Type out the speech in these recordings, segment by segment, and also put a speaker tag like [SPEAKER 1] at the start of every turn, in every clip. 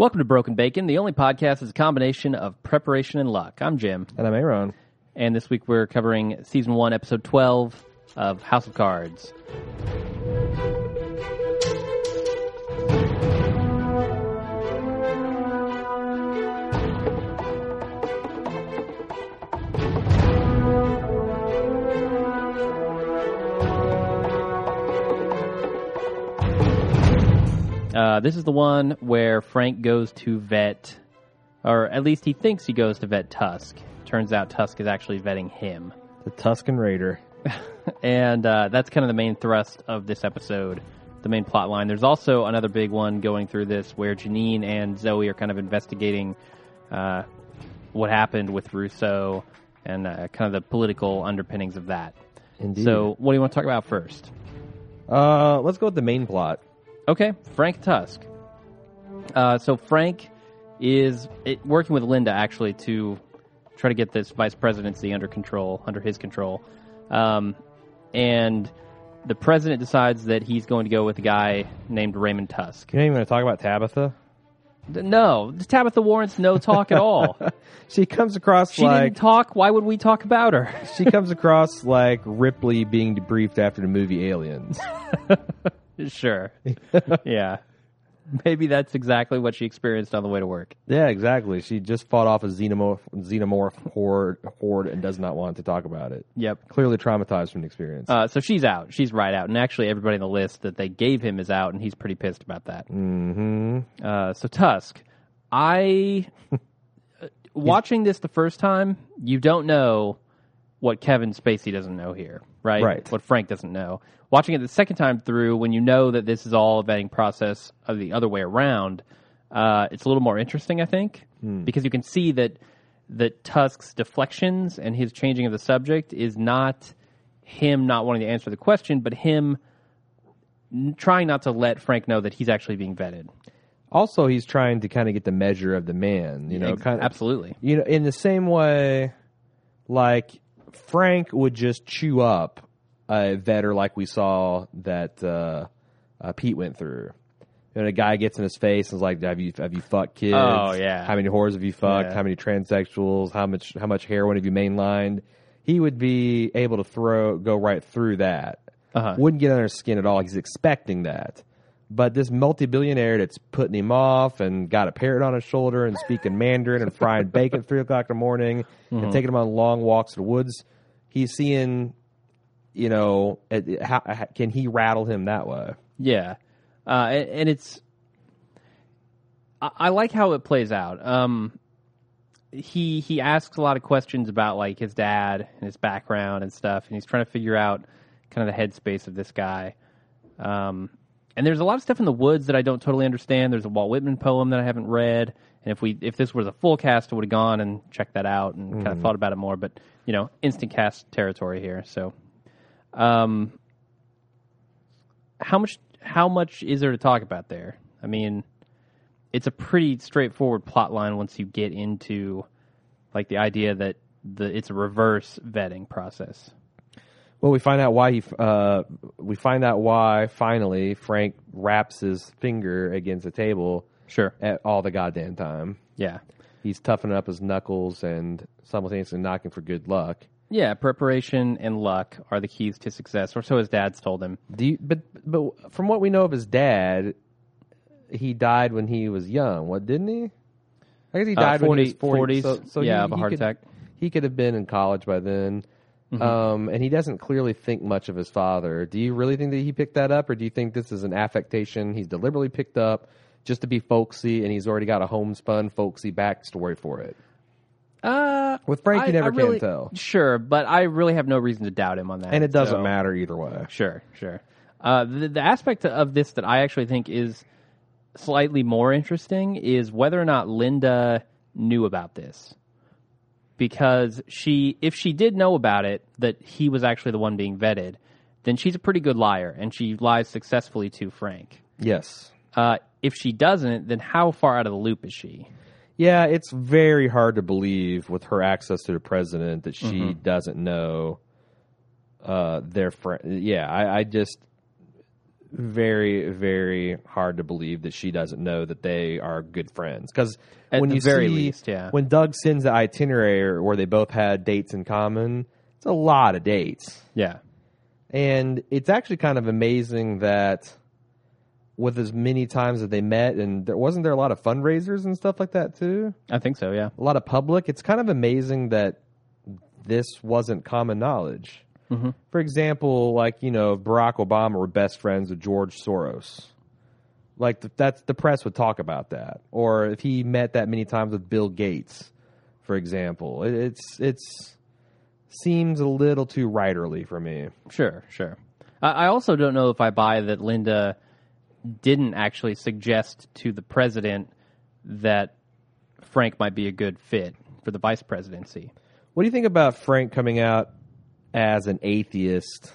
[SPEAKER 1] Welcome to Broken Bacon, the only podcast that's a combination of preparation and luck. I'm Jim,
[SPEAKER 2] And I'm Aaron.
[SPEAKER 1] and this week we're covering season one, episode 12 of House of Cards. Uh, this is the one where Frank goes to vet, or at least he thinks he goes to vet Tusk. Turns out Tusk is actually vetting him.
[SPEAKER 2] The Tuscan Raider.
[SPEAKER 1] and uh, that's kind of the main thrust of this episode, the main plot line. There's also another big one going through this where Janine and Zoe are kind of investigating uh, what happened with Russo and uh, kind of the political underpinnings of that.
[SPEAKER 2] Indeed.
[SPEAKER 1] So, what do you want to talk about first?
[SPEAKER 2] uh, let's go with the main plot.
[SPEAKER 1] Okay, Frank Tusk. Uh, so Frank is it, working with Linda actually to try to get this vice presidency under control, under his control. Um, and the president decides that he's going to go with a guy named Raymond Tusk.
[SPEAKER 2] You're not even going to talk about Tabitha?
[SPEAKER 1] No, Tabitha warrants no talk at all.
[SPEAKER 2] She comes across
[SPEAKER 1] She
[SPEAKER 2] like
[SPEAKER 1] didn't talk. Why would we talk about her?
[SPEAKER 2] she comes across like Ripley being debriefed after the movie Aliens.
[SPEAKER 1] sure. yeah. Maybe that's exactly what she experienced on the way to work.
[SPEAKER 2] yeah, exactly. She just fought off a xenomorph, xenomorph horde, horde and does not want to talk about it.
[SPEAKER 1] Yep.
[SPEAKER 2] Clearly traumatized from the experience.
[SPEAKER 1] Uh, so she's out. She's right out. And actually, everybody on the list that they gave him is out, and he's pretty pissed about that.
[SPEAKER 2] mm-hmm.
[SPEAKER 1] Uh, so Tusk, I watching this the first time, you don't know what Kevin Spacey doesn't know here, right?
[SPEAKER 2] Right.
[SPEAKER 1] What Frank doesn't know. Watching it the second time through, when you know that this is all a vetting process of the other way around, uh, it's a little more interesting, I think, because you can see that that Tusk's deflections and his changing of the subject is not him not wanting to answer the question, but him n- trying not to let Frank know that he's actually being vetted.
[SPEAKER 2] Also, he's trying to kind of get the measure of the man, you know, kind of
[SPEAKER 1] absolutely.
[SPEAKER 2] you know, in the same way, like Frank would just chew up a vetter like we saw that uh, uh, Pete went through. And a guy gets in his face and is like, "Have you have you fucked kids?
[SPEAKER 1] Oh, yeah.
[SPEAKER 2] How many whores have you fucked?
[SPEAKER 1] Yeah.
[SPEAKER 2] How many transsexuals? How much how much heroin have you mainlined?" He would be able to throw go right through that.
[SPEAKER 1] Uh-huh.
[SPEAKER 2] Wouldn't get under his skin at all. He's expecting that. But this multi-billionaire that's putting him off and got a parrot on his shoulder and speaking Mandarin and frying bacon at three o'clock in the morning
[SPEAKER 1] Mm-hmm.
[SPEAKER 2] and taking him on long walks in the woods, he's seeing, you know, how, how, can he rattle him that way?
[SPEAKER 1] Yeah, uh, and, and it's I, I like how it plays out. Um, he he asks a lot of questions about like his dad and his background and stuff, and he's trying to figure out kind of the headspace of this guy. Um, and there's a lot of stuff in the woods that I don't totally understand. There's a Walt Whitman poem that I haven't read, and if we if this was a full cast, I would have gone and checked that out and kind of thought about it more. But you know, instant cast territory here. So, um, how much how much is there to talk about there? I mean, it's a pretty straightforward plot line once you get into like the idea that the it's a reverse vetting process.
[SPEAKER 2] Well, we find out why he. Uh, we find out why finally Frank wraps his finger against the table
[SPEAKER 1] Sure.
[SPEAKER 2] at all the goddamn time.
[SPEAKER 1] Yeah.
[SPEAKER 2] He's toughening up his knuckles and simultaneously knocking for good luck.
[SPEAKER 1] Yeah, preparation and luck are the keys to success, or so his dad's told him.
[SPEAKER 2] Do you, but but from what we know of his dad, he died when he was young. What didn't he? I guess he
[SPEAKER 1] Uh,
[SPEAKER 2] died when he was
[SPEAKER 1] 40
[SPEAKER 2] 40.
[SPEAKER 1] 40s,
[SPEAKER 2] So, so
[SPEAKER 1] yeah,
[SPEAKER 2] he,
[SPEAKER 1] of a
[SPEAKER 2] he
[SPEAKER 1] heart
[SPEAKER 2] could-
[SPEAKER 1] attack.
[SPEAKER 2] He could have been in college by then.
[SPEAKER 1] Mm-hmm.
[SPEAKER 2] Um, and he doesn't clearly think much of his father. Do you really think that he picked that up, or do you think this is an affectation he's deliberately picked up just to be folksy, and he's already got a homespun folksy backstory for it?
[SPEAKER 1] Uh,
[SPEAKER 2] With Frank, you never
[SPEAKER 1] I really-
[SPEAKER 2] can tell,
[SPEAKER 1] Sure, but I really have no reason to doubt him on that.
[SPEAKER 2] and it doesn't
[SPEAKER 1] so-
[SPEAKER 2] matter either way.
[SPEAKER 1] Sure, sure. Uh, the, the aspect of this that I actually think is slightly more interesting is whether or not Linda knew about this. Because she, if she did know about it, that he was actually the one being vetted, then she's a pretty good liar, and she lies successfully to Frank.
[SPEAKER 2] Yes.
[SPEAKER 1] Uh, if she doesn't, then how far out of the loop is she?
[SPEAKER 2] Yeah, it's very hard to believe with her access to the president that she
[SPEAKER 1] Mm-hmm.
[SPEAKER 2] doesn't know uh, their friend. Yeah, I, I just very, very hard to believe that she doesn't know that they are good friends. Because
[SPEAKER 1] At
[SPEAKER 2] when
[SPEAKER 1] the
[SPEAKER 2] you
[SPEAKER 1] very
[SPEAKER 2] see,
[SPEAKER 1] least, yeah.
[SPEAKER 2] when Doug sends the itinerary where they both had dates in common, it's a lot of dates.
[SPEAKER 1] Yeah.
[SPEAKER 2] And it's actually kind of amazing that with as many times that they met, and there wasn't there a lot of fundraisers and stuff like that too.
[SPEAKER 1] I think so, yeah.
[SPEAKER 2] A lot of public. It's kind of amazing that this wasn't common knowledge.
[SPEAKER 1] Mm-hmm.
[SPEAKER 2] For example, like you know, if Barack Obama were best friends with George Soros. Like th- that's the press would talk about that, or if he met that many times with Bill Gates, for example. It, it's it's seems a little too writerly for me.
[SPEAKER 1] Sure, sure. I, I also don't know if I buy that Linda didn't actually suggest to the president that Frank might be a good fit for the vice presidency.
[SPEAKER 2] What do you think about Frank coming out as an atheist?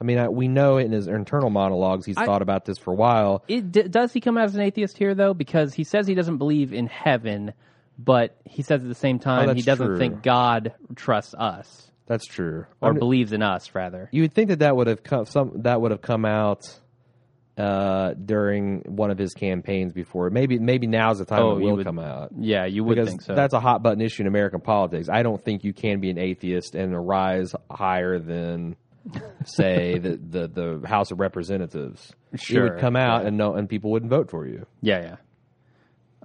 [SPEAKER 2] I mean, I, we know in his internal monologues he's
[SPEAKER 1] I-
[SPEAKER 2] thought about this for a while.
[SPEAKER 1] It, d- does he come out as an atheist here, though? Because he says he doesn't believe in heaven, but he says at the same oh, time
[SPEAKER 2] that's
[SPEAKER 1] he doesn't
[SPEAKER 2] true.
[SPEAKER 1] think God trusts us
[SPEAKER 2] That's true.
[SPEAKER 1] or
[SPEAKER 2] I'm-
[SPEAKER 1] believes in us, rather.
[SPEAKER 2] you would think that that would have come some that would have come out uh, during one of his campaigns before. Maybe maybe now's the time
[SPEAKER 1] Oh,
[SPEAKER 2] it will
[SPEAKER 1] would-
[SPEAKER 2] come out.
[SPEAKER 1] Yeah, you would
[SPEAKER 2] Because
[SPEAKER 1] think so.
[SPEAKER 2] that's a hot button issue in American politics. I don't think you can be an atheist and rise higher than, say, the, the the House of Representatives. it
[SPEAKER 1] Sure,
[SPEAKER 2] would come out
[SPEAKER 1] yeah.
[SPEAKER 2] and no, and people wouldn't vote for you.
[SPEAKER 1] Yeah, yeah.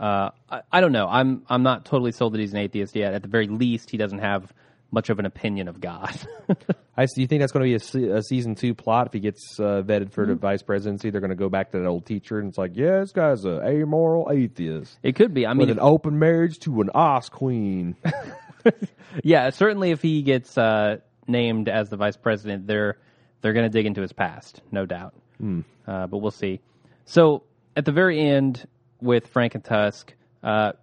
[SPEAKER 1] Uh, I, I don't know. I'm I'm not totally sold that he's an atheist yet. At the very least, he doesn't have much of an opinion of God.
[SPEAKER 2] I do you think that's going to be a, a season two plot if he gets uh, vetted for the
[SPEAKER 1] Mm-hmm.
[SPEAKER 2] vice presidency? They're going to go back to that old teacher and it's like, yeah, this guy's an amoral atheist
[SPEAKER 1] it could be. I mean,
[SPEAKER 2] with an open marriage to an os queen.
[SPEAKER 1] yeah, certainly if he gets uh, named as the vice president, they're they're going to dig into his past, no doubt. Uh, but we'll see. So at the very end, with Frank and Tusk, uh,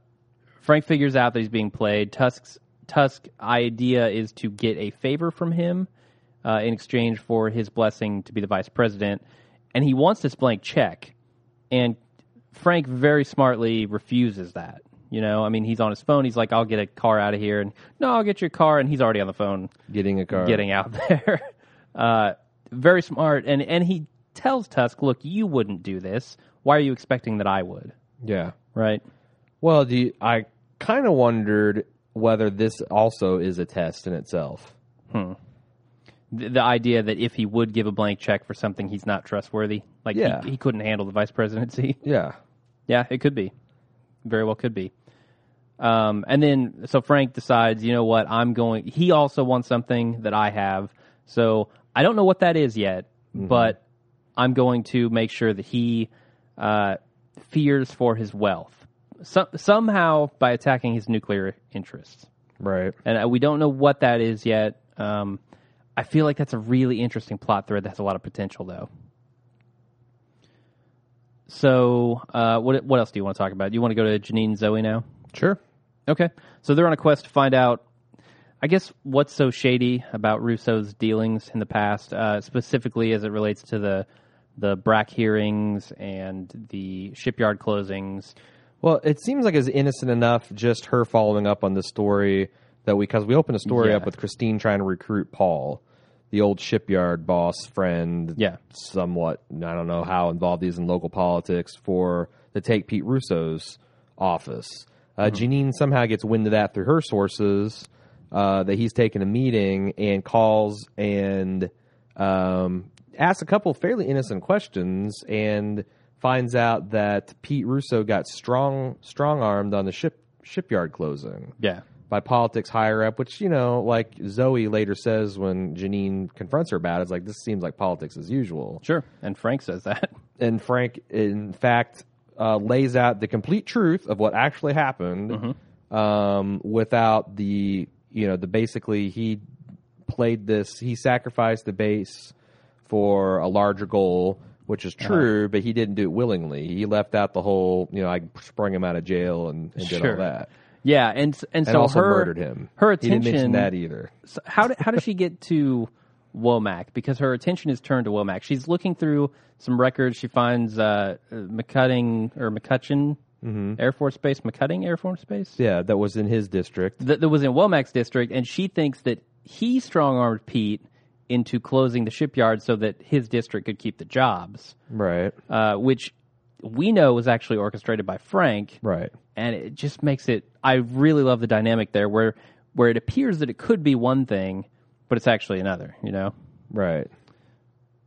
[SPEAKER 1] Frank figures out that he's being played. Tusk's Tusk idea is to get a favor from him uh, in exchange for his blessing to be the vice president, and he wants this blank check. And Frank very smartly refuses that. You know, I mean, he's on his phone. He's like, "I'll get a car out of here," and no, I'll get your car, and he's already on the phone
[SPEAKER 2] Getting a car.
[SPEAKER 1] getting out there. Uh, very smart, and and he tells Tusk, "Look, you wouldn't do this. Why are you expecting that I would?"
[SPEAKER 2] Yeah.
[SPEAKER 1] Right?
[SPEAKER 2] Well, I kind of wondered whether this also is a test in itself.
[SPEAKER 1] The, the idea that if he would give a blank check for something he's not trustworthy, like
[SPEAKER 2] Yeah.
[SPEAKER 1] he, he couldn't handle the vice presidency.
[SPEAKER 2] Yeah.
[SPEAKER 1] Yeah, it could be. Very well could be. Um, and then, so Frank decides, you know what, I'm going, he also wants something that I have. So I don't know what that is yet, but I'm going to make sure that he uh, fears for his wealth. So, somehow by attacking his nuclear interests.
[SPEAKER 2] Right.
[SPEAKER 1] And uh, we don't know what that is yet. Um, I feel like that's a really interesting plot thread that has a lot of potential, though. So, uh, what what else do you want to talk about? Do you want to go to Janine and Zoe now?
[SPEAKER 2] Sure.
[SPEAKER 1] Okay. So they're on a quest to find out, I guess, what's so shady about Russo's dealings in the past, uh, specifically as it relates to the the BRAC hearings and the shipyard closings.
[SPEAKER 2] Well, it seems like it's innocent enough just her following up on the story that we because we opened a story
[SPEAKER 1] Yeah.
[SPEAKER 2] up with Christine trying to recruit Paul, the old shipyard boss friend.
[SPEAKER 1] Yeah.
[SPEAKER 2] Somewhat, I don't know how involved he is in local politics for to take Pete Russo's office. Uh, Janine somehow gets wind of that through her sources uh, that he's taken a meeting and calls and um, asks a couple fairly innocent questions and finds out that Pete Russo got strong strong armed on the ship shipyard closing
[SPEAKER 1] Yeah.
[SPEAKER 2] by politics higher up, which you know, like Zoe later says when Janine confronts her about it, it's like this seems like politics as usual.
[SPEAKER 1] Sure. And Frank says that.
[SPEAKER 2] And Frank, in fact, uh, lays out the complete truth of what actually happened, um, without the you know the basically he played this he sacrificed the base for a larger goal. Which is true, but he didn't do it willingly. He left out the whole, you know, I sprung him out of jail and, and did all that,
[SPEAKER 1] Yeah. And and
[SPEAKER 2] and
[SPEAKER 1] so
[SPEAKER 2] also
[SPEAKER 1] her
[SPEAKER 2] murdered him.
[SPEAKER 1] Her
[SPEAKER 2] he didn't
[SPEAKER 1] attention
[SPEAKER 2] mention that either.
[SPEAKER 1] So how did, how does she get to Womack? Because her attention is turned to Womack. She's looking through some records. She finds uh, McCutting or McCutcheon Air Force Base, McCutting Air Force Base
[SPEAKER 2] Yeah, that was in his district.
[SPEAKER 1] that, that was in Womack's district, and she thinks that he strong armed Pete into closing the shipyard so that his district could keep the jobs,
[SPEAKER 2] Right.
[SPEAKER 1] uh, which we know was actually orchestrated by Frank.
[SPEAKER 2] Right.
[SPEAKER 1] and it just makes it. I really love the dynamic there, where where it appears that it could be one thing, but it's actually another. You know.
[SPEAKER 2] Right.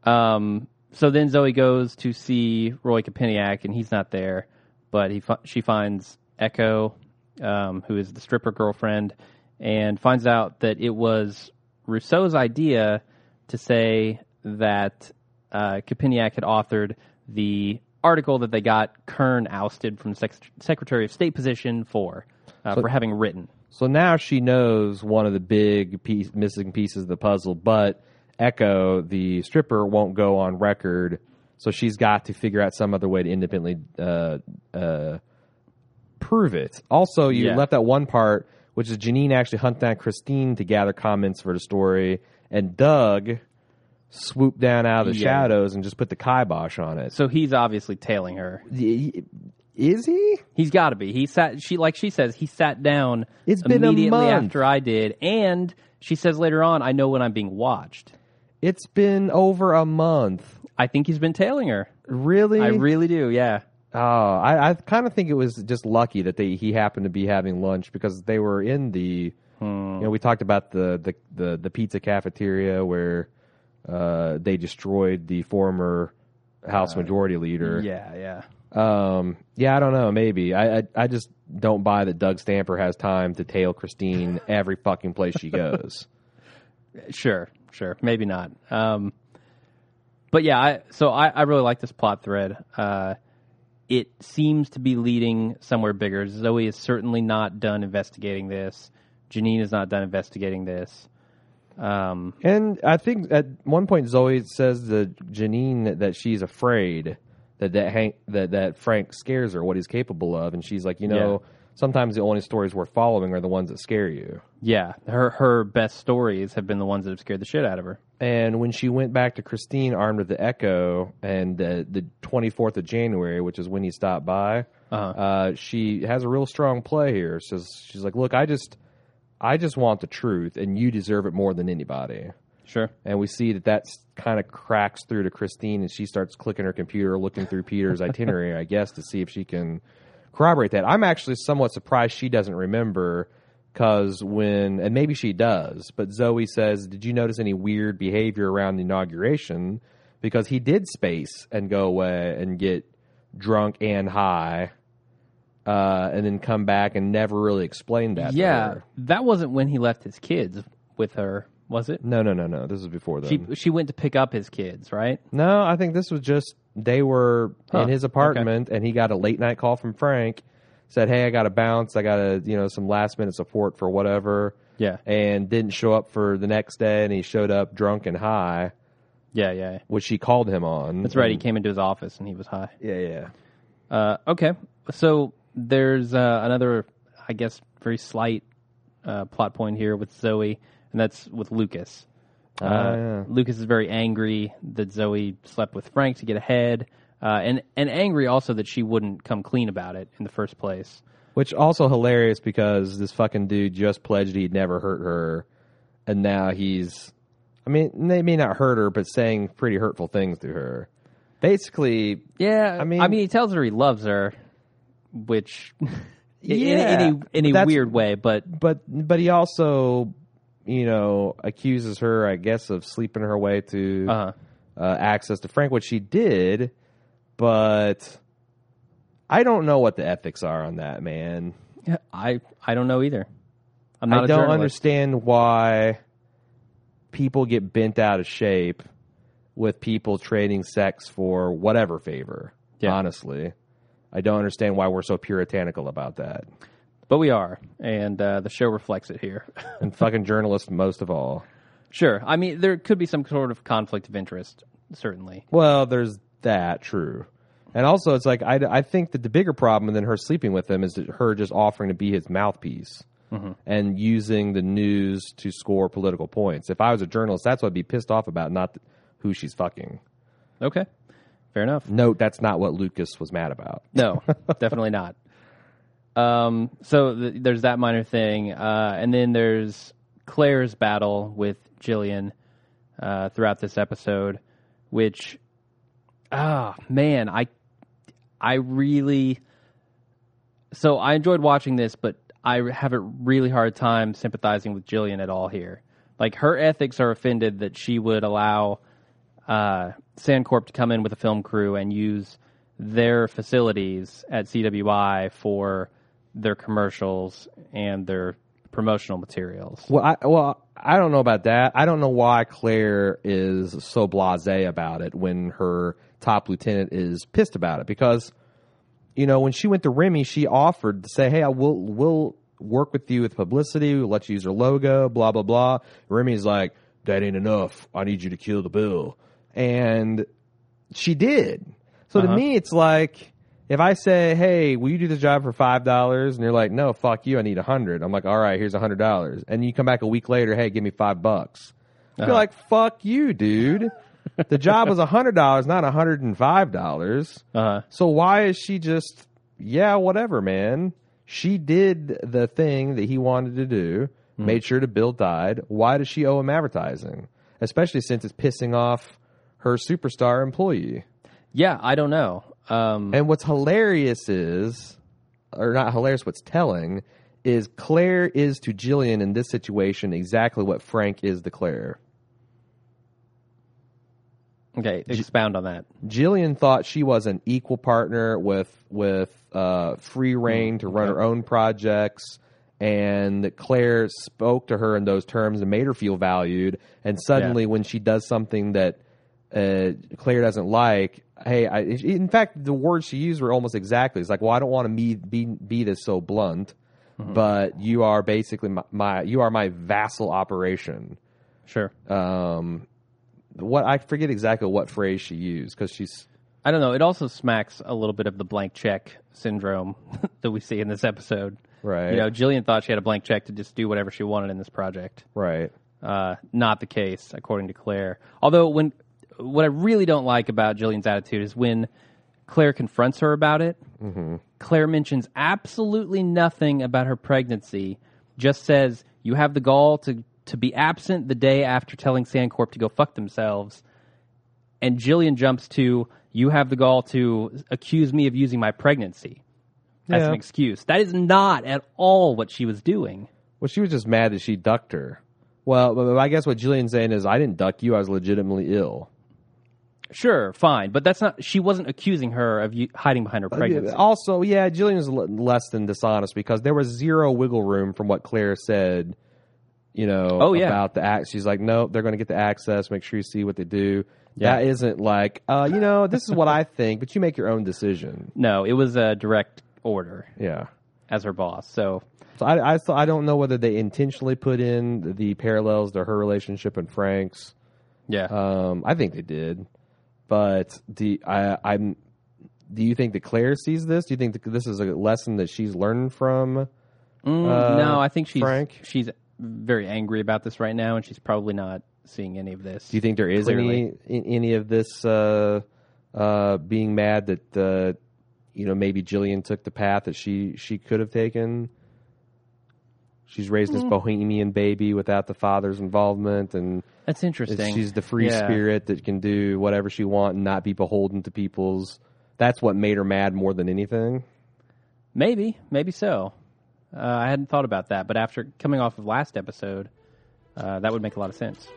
[SPEAKER 1] Um, so then Zoe goes to see Roy Kopeniak, and he's not there, but he she finds Echo, um, who is the stripper girlfriend, and finds out that it was Russo's idea to say that uh, had authored the article that they got Kern ousted from sec- Secretary of State position for uh, for having written.
[SPEAKER 2] So now she knows one of the big piece, missing pieces of the puzzle, but Echo, the stripper, won't go on record. So she's got to figure out some other way to independently uh, uh, prove it. Also, you
[SPEAKER 1] Yeah.
[SPEAKER 2] left out one part, which is Janine actually hunt down Christine to gather comments for the story, and Doug swooped down out of the
[SPEAKER 1] Yeah.
[SPEAKER 2] shadows and just put the kibosh on it.
[SPEAKER 1] So he's obviously tailing her.
[SPEAKER 2] Is he?
[SPEAKER 1] He's got to be. He sat. She like she says. He sat down.
[SPEAKER 2] It's been a
[SPEAKER 1] immediately
[SPEAKER 2] month.
[SPEAKER 1] after I did, and she says later on, "I know when I'm being watched."
[SPEAKER 2] It's been over a month.
[SPEAKER 1] I think he's been tailing her.
[SPEAKER 2] Really?
[SPEAKER 1] I really do. Yeah.
[SPEAKER 2] Oh, I, I kind of think it was just lucky that they he happened to be having lunch because they were in the.
[SPEAKER 1] Hmm.
[SPEAKER 2] You know, we talked about the the the, the pizza cafeteria where uh, they destroyed the former House Majority Leader.
[SPEAKER 1] Yeah. Yeah.
[SPEAKER 2] Um, yeah, I don't know. Maybe I, I I just don't buy that Doug Stamper has time to tail Christine every fucking place she goes.
[SPEAKER 1] Sure. Sure. Maybe not. Um, but yeah. I, so I, I really like this plot thread. Uh, it seems to be leading somewhere bigger. Zoe is certainly not done investigating this. Janine is not done investigating this. Um,
[SPEAKER 2] And I think at one point Zoe says to Janine that she's afraid that that Hank that that Frank scares her, what he's capable of, and she's like, you know, sometimes the only stories worth following are the ones that scare you.
[SPEAKER 1] Yeah, her her best stories have been the ones that have scared the shit out of her.
[SPEAKER 2] And when she went back to Christine armed with the Echo, and the the twenty fourth of January, which is when he stopped by,
[SPEAKER 1] Uh-huh.
[SPEAKER 2] uh, she has a real strong play here. Says she's like, look, I just, I just want the truth, and you deserve it more than anybody.
[SPEAKER 1] Sure.
[SPEAKER 2] and we see that that kind of cracks through to Christine, and she starts clicking her computer, looking through Peter's itinerary, I guess, to see if she can corroborate that. I'm actually somewhat surprised she doesn't remember, because when, and maybe she does, but Zoe says, "Did you notice any weird behavior around the inauguration?" Because he did space and go away and get drunk and high. Uh, and then come back and never really explained that.
[SPEAKER 1] Yeah, that wasn't when he left his kids with her, was it?
[SPEAKER 2] No, no, no, no. This is before that.
[SPEAKER 1] She she went to pick up his kids, right?
[SPEAKER 2] No, I think this was just they were
[SPEAKER 1] Huh,
[SPEAKER 2] in his apartment and he got a late night call from Frank. Said, "Hey, I got to bounce. I got to, you know, some last minute support for whatever."
[SPEAKER 1] Yeah,
[SPEAKER 2] And didn't show up for the next day and he showed up drunk and high,
[SPEAKER 1] yeah, yeah.
[SPEAKER 2] which she called him on.
[SPEAKER 1] That's right. He came into his office and he was high.
[SPEAKER 2] Yeah, yeah.
[SPEAKER 1] Uh, okay, so there's uh, another, I guess, very slight uh, plot point here with Zoe, and that's with Lucas. Uh,
[SPEAKER 2] Ah, yeah.
[SPEAKER 1] Lucas is very angry that Zoe slept with Frank to get ahead, uh, and and angry also that she wouldn't come clean about it in the first place.
[SPEAKER 2] Which also hilarious because this fucking dude just pledged he'd never hurt her, and now he's, I mean, they may not hurt her, but saying pretty hurtful things to her. Basically,
[SPEAKER 1] Yeah,
[SPEAKER 2] I mean,
[SPEAKER 1] I mean, he tells her he loves her, which in,
[SPEAKER 2] Yeah,
[SPEAKER 1] in a in a weird way, but
[SPEAKER 2] but but he also, you know, accuses her, I guess, of sleeping her way to
[SPEAKER 1] uh,
[SPEAKER 2] uh, access to Frank, which she did. But I don't know what the ethics are on that, man.
[SPEAKER 1] Yeah, I I don't know either. I'm not
[SPEAKER 2] I don't understand why people get bent out of shape with people trading sex for whatever favor.
[SPEAKER 1] Yeah.
[SPEAKER 2] Honestly, I don't understand why we're so puritanical about that,
[SPEAKER 1] but we are, and uh, the show reflects it here.
[SPEAKER 2] and fucking journalists most of all.
[SPEAKER 1] sure, I mean there could be some sort of conflict of interest, certainly.
[SPEAKER 2] Well, there's that, true. And also, it's like, I, I think that the bigger problem than her sleeping with him is that her just offering to be his mouthpiece and using the news to score political points. If I was a journalist, that's what I'd be pissed off about, not who she's fucking.
[SPEAKER 1] Okay, fair enough.
[SPEAKER 2] Note, that's not what Lucas was mad about.
[SPEAKER 1] No, definitely not. Um, so th- there's that minor thing, uh, and then there's Claire's battle with Gillian. uh, throughout this episode, which, ah, man, I, I really. So I enjoyed watching this, but I have a really hard time sympathizing with Gillian at all here. Like her ethics are offended that she would allow uh, SanCorp to come in with a film crew and use their facilities at CWI for their commercials and their promotional materials.
[SPEAKER 2] Well, I, well, I don't know about that. I don't know why Claire is so blasé about it when her top lieutenant is pissed about it because, you know, when she went to Remy, she offered to say, "Hey, I will will work with you with publicity. We'll let you use her logo." Blah blah blah. Remy's like, "That ain't enough. I need you to kill the bill," and she did. So to
[SPEAKER 1] Uh-huh.
[SPEAKER 2] me, it's like if I say, "Hey, will you do this job for five dollars?" and you're like, "No, fuck you. I need a hundred. I'm like, "All right, here's a hundred dollars," and you come back a week later, "Hey, give me five bucks." Feel
[SPEAKER 1] Uh-huh.
[SPEAKER 2] like, "Fuck you, dude." the job was a hundred dollars, not a hundred and five dollars.
[SPEAKER 1] Uh,
[SPEAKER 2] So why is she just, yeah, whatever, man? She did the thing that he wanted to do, made sure the bill died. Why does she owe him advertising? Especially since it's pissing off her superstar employee.
[SPEAKER 1] yeah, I don't know. Um,
[SPEAKER 2] And what's hilarious is, or not hilarious, what's telling is Claire is to Gillian in this situation exactly what Frank is to Claire.
[SPEAKER 1] okay, expound on that.
[SPEAKER 2] Gillian thought she was an equal partner with with uh, free reign to run her own projects, and Claire spoke to her in those terms and made her feel valued. And suddenly, when she does something that uh, Claire doesn't like, hey, I, in fact, the words she used were almost exactly. It's like, well, I don't want to be be, be this so blunt, but you are basically my, my you are my vassal operation
[SPEAKER 1] Sure.
[SPEAKER 2] um, what I forget exactly what phrase she used because she's
[SPEAKER 1] I don't know. It also smacks a little bit of the blank check syndrome that we see in this episode.
[SPEAKER 2] right,
[SPEAKER 1] You know, Gillian thought she had a blank check to just do whatever she wanted in this project.
[SPEAKER 2] right,
[SPEAKER 1] Uh, not the case, according to Claire. Although, when what I really don't like about Gillian's attitude is when Claire confronts her about it. Mm-hmm. Claire mentions absolutely nothing about her pregnancy. Just says you have the gall to to be absent the day after telling SanCorp to go fuck themselves. And Gillian jumps to you have the gall to accuse me of using my pregnancy as
[SPEAKER 2] Yeah.
[SPEAKER 1] an excuse. That is not at all what she was doing.
[SPEAKER 2] Well, she was just mad that she ducked her. Well, I guess what Gillian's saying is, I didn't duck you. I was legitimately ill.
[SPEAKER 1] Sure, fine, but that's not. She wasn't accusing her of you, hiding behind her pregnancy.
[SPEAKER 2] Also, yeah, Gillian was l- less than dishonest because there was zero wiggle room from what Claire said. You know,
[SPEAKER 1] Oh, yeah.
[SPEAKER 2] about the act. She's like, nope, they're going to get the access. Make sure you see what they do. That isn't like, uh, you know, this is what I think, but you make your own decision.
[SPEAKER 1] No, it was a direct order
[SPEAKER 2] Yeah.
[SPEAKER 1] as her boss. So
[SPEAKER 2] So I, I, I don't know whether they intentionally put in the parallels to her relationship and Frank's.
[SPEAKER 1] yeah,
[SPEAKER 2] Um, I think they did, but do I, I'm. Do you think that Claire sees this? Do you think that this is a lesson that she's learned from?
[SPEAKER 1] Mm,
[SPEAKER 2] uh,
[SPEAKER 1] no, I think she's
[SPEAKER 2] Frank?
[SPEAKER 1] she's very angry about this right now, and she's probably not seeing any of this.
[SPEAKER 2] Do you think there is
[SPEAKER 1] Clearly.
[SPEAKER 2] any any of this uh, uh, being mad that uh, you know maybe Gillian took the path that she she could have taken? She's raised
[SPEAKER 1] Mm.
[SPEAKER 2] this bohemian baby without the father's involvement, and
[SPEAKER 1] That's interesting.
[SPEAKER 2] she's the free
[SPEAKER 1] Yeah.
[SPEAKER 2] spirit that can do whatever she want and not be beholden to people's. That's what made her mad more than anything.
[SPEAKER 1] Maybe, maybe so. Uh, I hadn't thought about that, but after coming off of last episode, uh, that would make a lot of sense.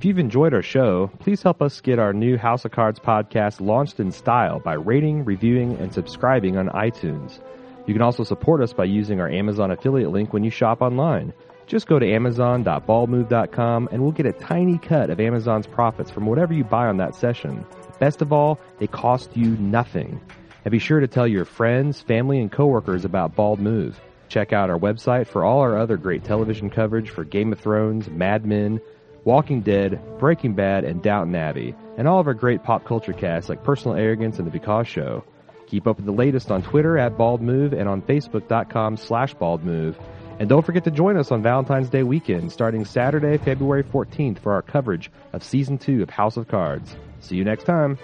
[SPEAKER 2] If you've enjoyed our show, please help us get our new House of Cards podcast launched in style by rating, reviewing, and subscribing on iTunes. You can also support us by using our Amazon affiliate link when you shop online. Just go to amazon.baldmove.com and we'll get a tiny cut of Amazon's profits from whatever you buy on that session. Best of all, they cost you nothing. And be sure to tell your friends, family, and coworkers about Bald Move. Check out our website for all our other great television coverage for Game of Thrones, Mad Men, Walking Dead, Breaking Bad, and Downton Abbey, and all of our great pop culture casts like Personal Arrogance and The Because Show. Keep up with the latest on Twitter at Bald Move and on Facebook.com slash Bald Move. And don't forget to join us on Valentine's Day weekend, starting Saturday, February 14th, for our coverage of Season 2 of House of Cards. See you next time.